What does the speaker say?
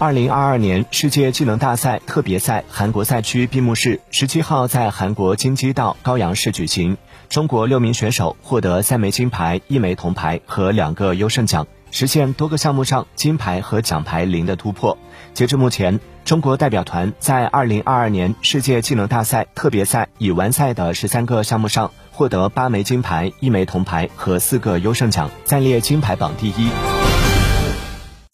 二零二二年世界技能大赛特别赛韩国赛区闭幕式十七号在韩国京畿道高阳市举行中国六名选手获得三枚金牌一枚铜牌和两个优胜奖。实现多个项目上金牌和奖牌零的突破截至目前中国代表团在二零二二年世界技能大赛特别赛已完赛的十三个项目上获得八枚金牌一枚铜牌和四个优胜奖。暂列金牌榜第一